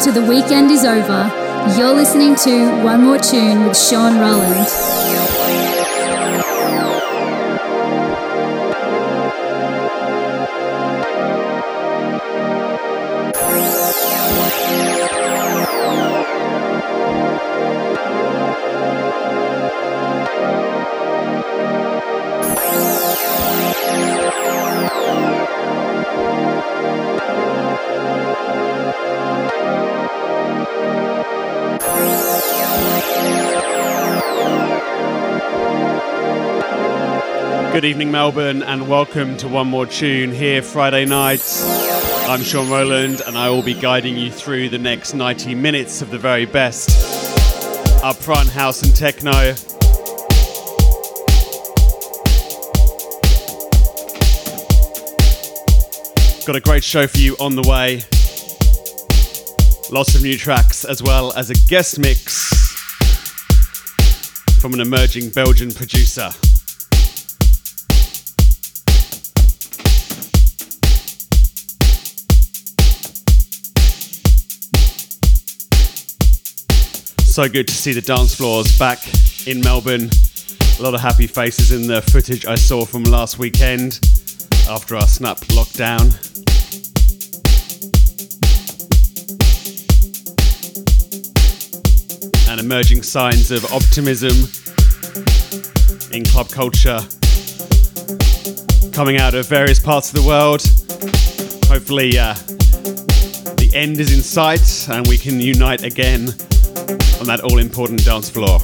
to the weekend is over. You're listening to One More Tune with Sean Rowland. Good evening, Melbourne, and welcome to One More Tune here Friday night. I'm Sean Rowland, and I will be guiding you through the next 90 minutes of the very best upfront house and techno. Got a great show for you on the way. Lots of new tracks, as well as a guest mix from an emerging Belgian producer. So good to see the dance floors back in Melbourne. A lot of happy faces in the footage I saw from last weekend after our snap lockdown. And emerging signs of optimism in club culture coming out of various parts of the world. Hopefully, uh, the end is in sight and we can unite again on that all important dance floor.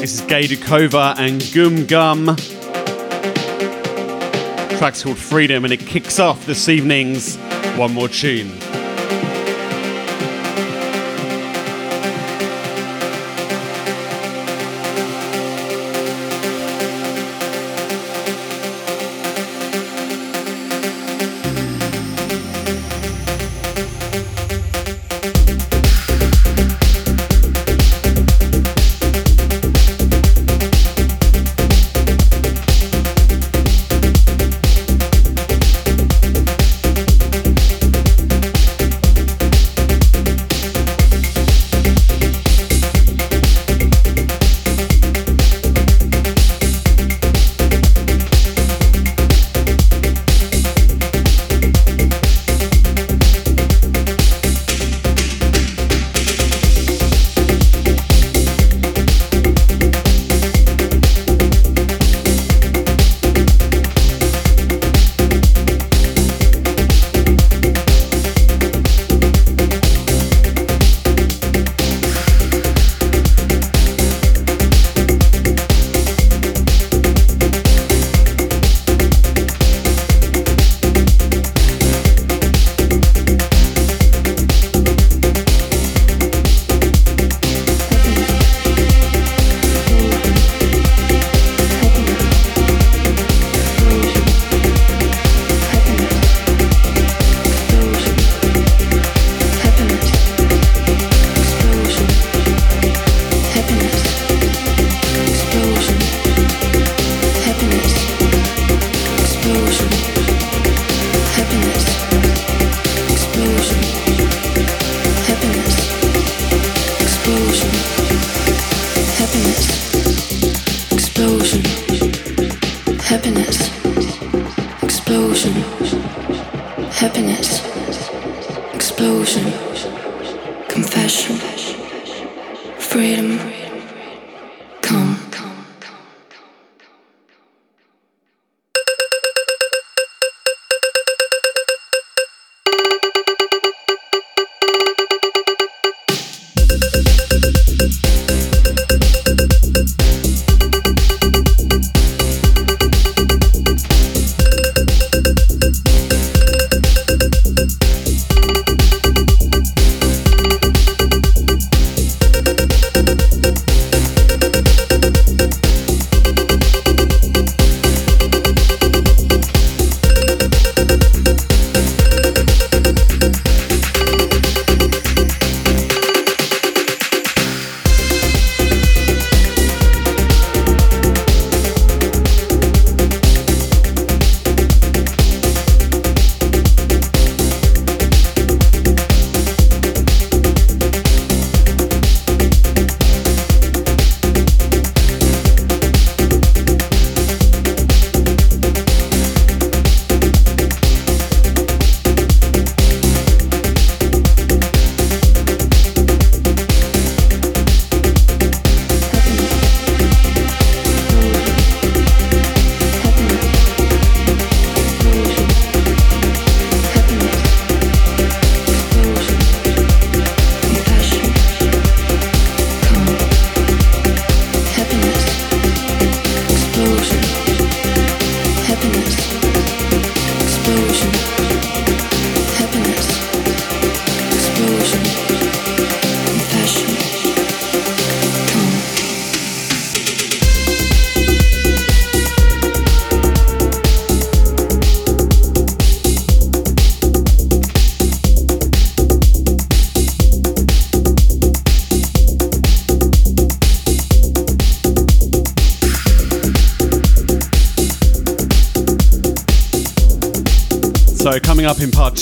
This is Gay Dukova and Gum Gum. Track's called Freedom and it kicks off this evening's One More Tune.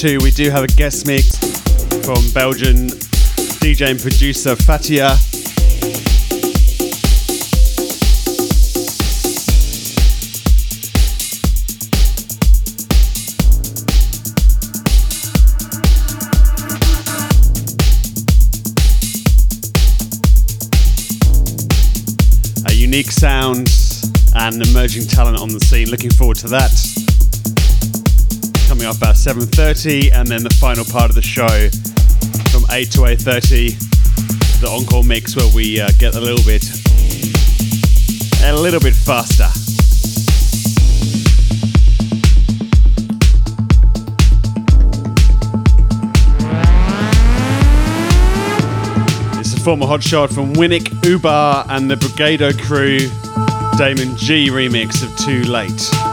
Two, we do have a guest mix from Belgian DJ and producer Fatia. A unique sound and emerging talent on the scene. Looking forward to that. Coming up about 7.30 and then the final part of the show from 8 to 8.30. The encore mix where we uh, get a little bit, a little bit faster. It's a former hotshot from Winnick, Ubar and the Brigado crew. Damon G remix of Too Late.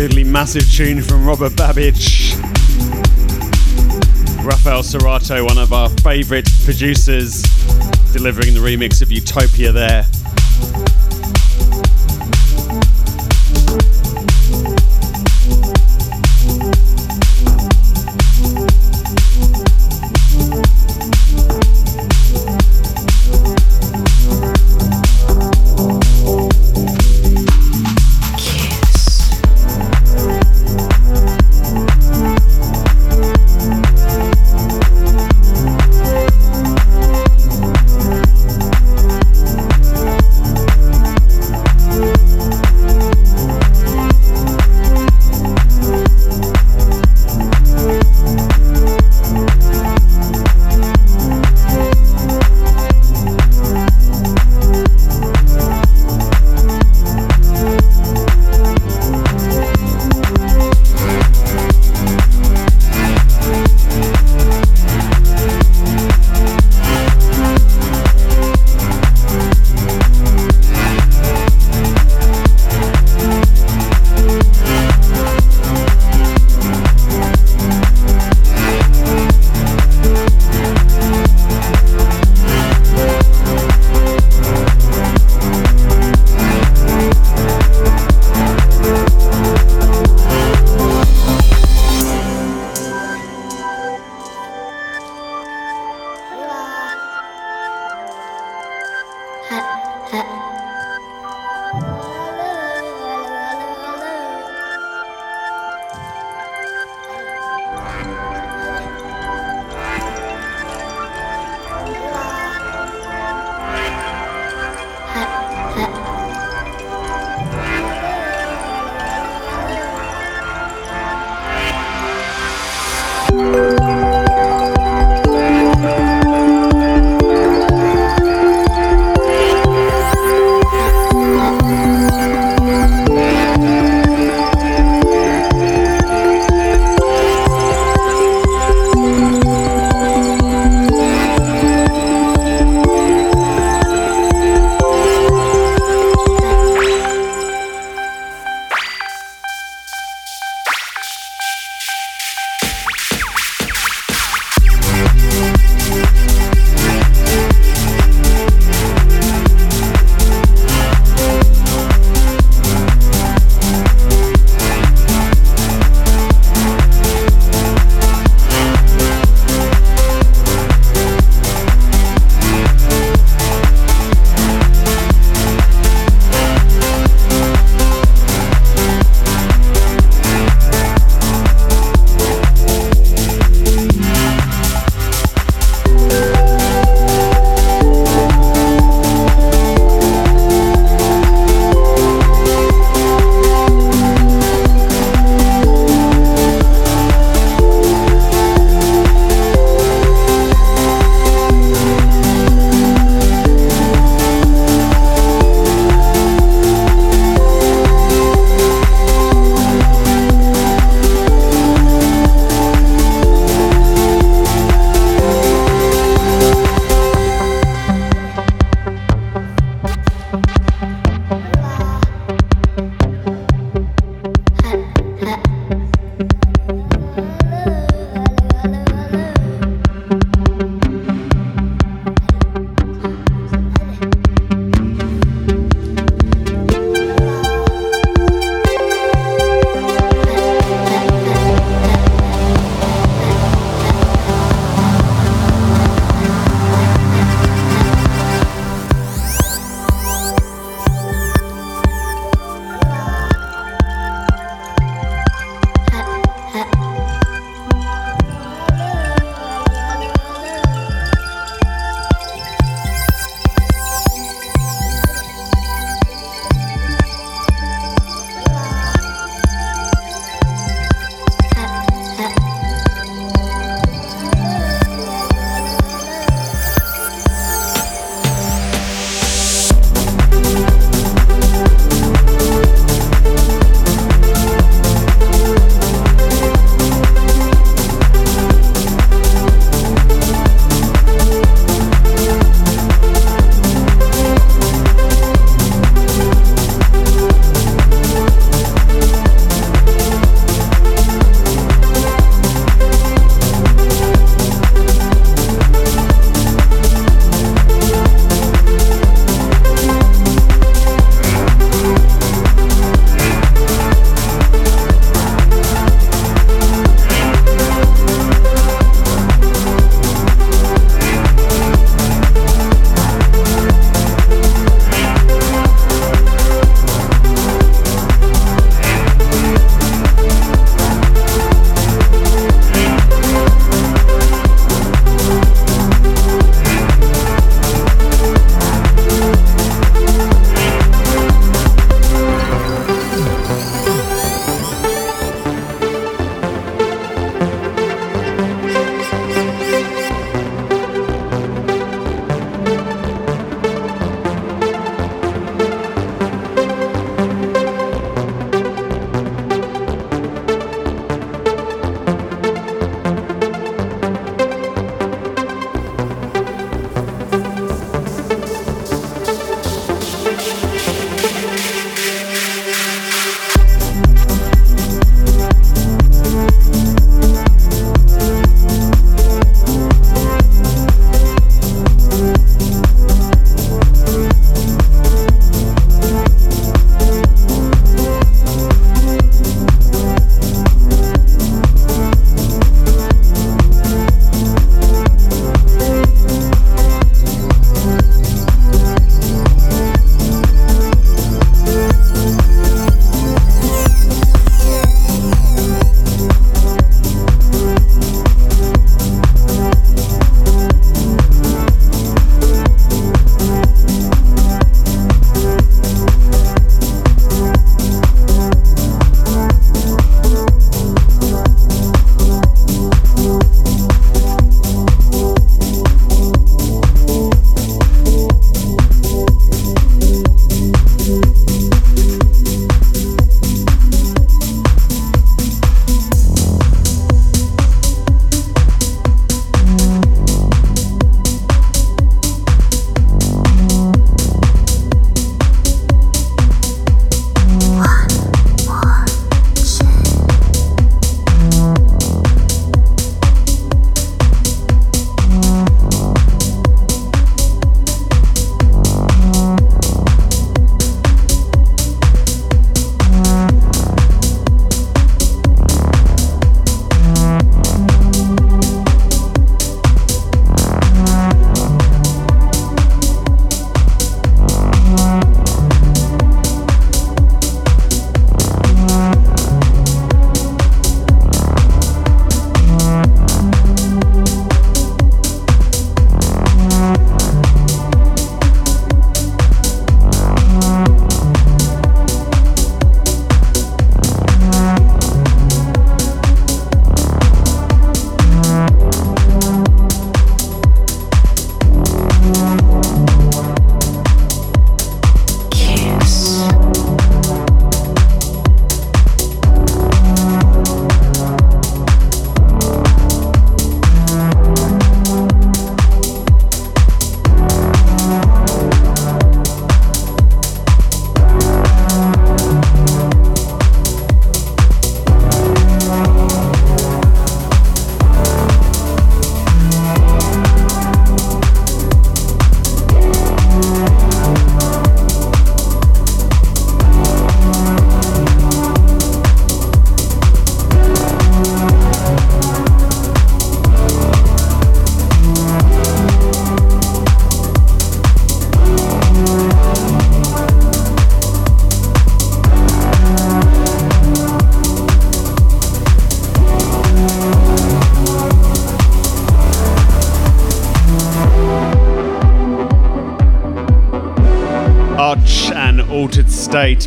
Absolutely massive tune from Robert Babicz. Rafael Cerato, one of our favourite producers, delivering the remix of Utopia there.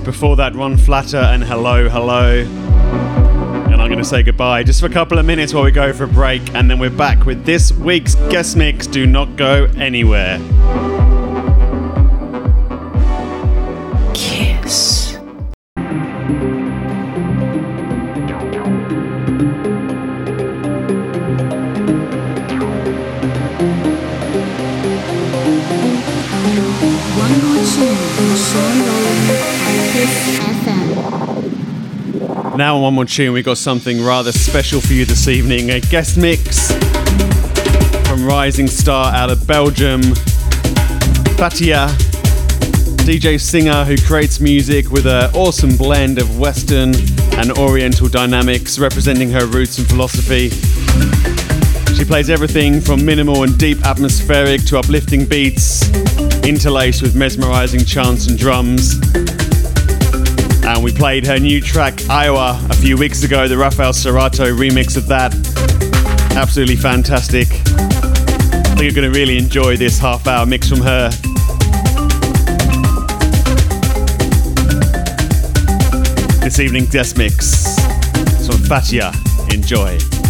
Before that, Ron Flatter and Hello, Hello. And I'm going to say goodbye just for a couple of minutes while we go for a break, and then we're back with this week's guest mix. Do not go anywhere. One More Tune, we've got something rather special for you this evening. A guest mix from Rising Star out of Belgium, Fatia, DJ singer who creates music with an awesome blend of Western and Oriental dynamics, representing her roots and philosophy. She plays everything from minimal and deep atmospheric to uplifting beats, interlaced with mesmerizing chants and drums. And we played her new track, Iowa, a few weeks ago, the Rafael Cerato remix of that. Absolutely fantastic. I think you're going to really enjoy this half hour mix from her. This evening guest mix. from Fatia. Enjoy.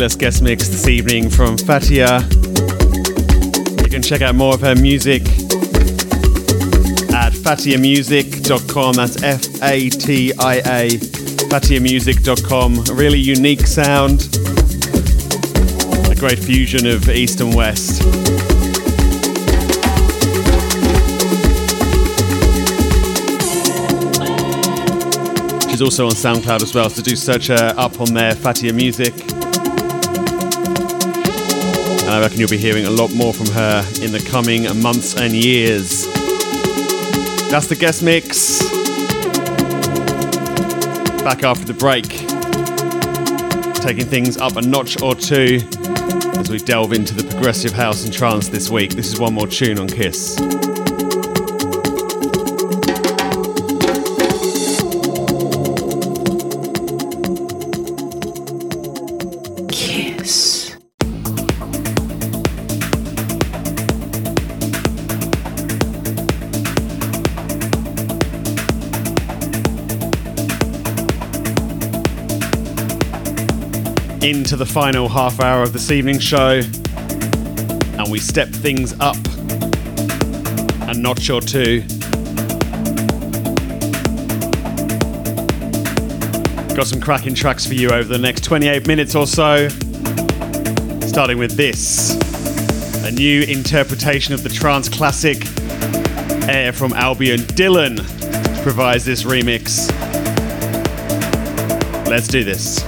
Fabulous guest mix this evening from Fatia. You can check out more of her music at fatiamusic.com. That's F A T I A, fatiamusic.com. A really unique sound, a great fusion of East and West. She's also on SoundCloud as well, so do search her up on there, Fatia Music. I reckon you'll be hearing a lot more from her in the coming months and years. That's the guest mix. Back after the break. Taking things up a notch or two as we delve into the progressive house and trance this week. This is one more tune on Kiss. Into the final half hour of this evening show, and we step things up a notch or two. Got some cracking tracks for you over the next 28 minutes or so, starting with this a new interpretation of the trance classic Air from Albion. Dylan provides this remix. Let's do this.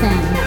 FM.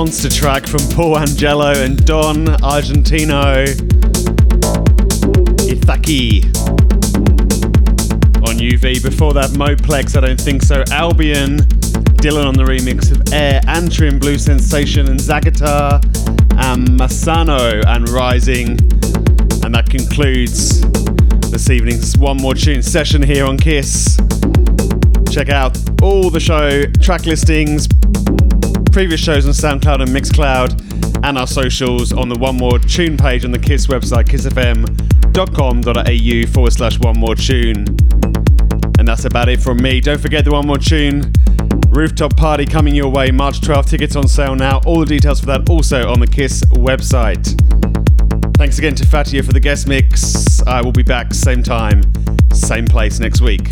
Monster track from Paul Angelo and Don Argentino. Ithaki on UV. Before that, Moplex, I don't think so. Albion, Dylan on the remix of Air, Antrim, Blue Sensation, and Zagatar, and Masano and Rising. And that concludes this evening's One More Tune session here on Kiss. Check out all the show track listings, previous shows on SoundCloud and Mixcloud, and our socials on the One More Tune page on the Kiss website, kissfm.com.au forward slash One More Tune. And that's about it from me. Don't forget the One More Tune rooftop party coming your way, March 12th. Tickets on sale now. All the details for that also on the Kiss website. Thanks again to Fatia for the guest mix. I will be back same time, same place next week.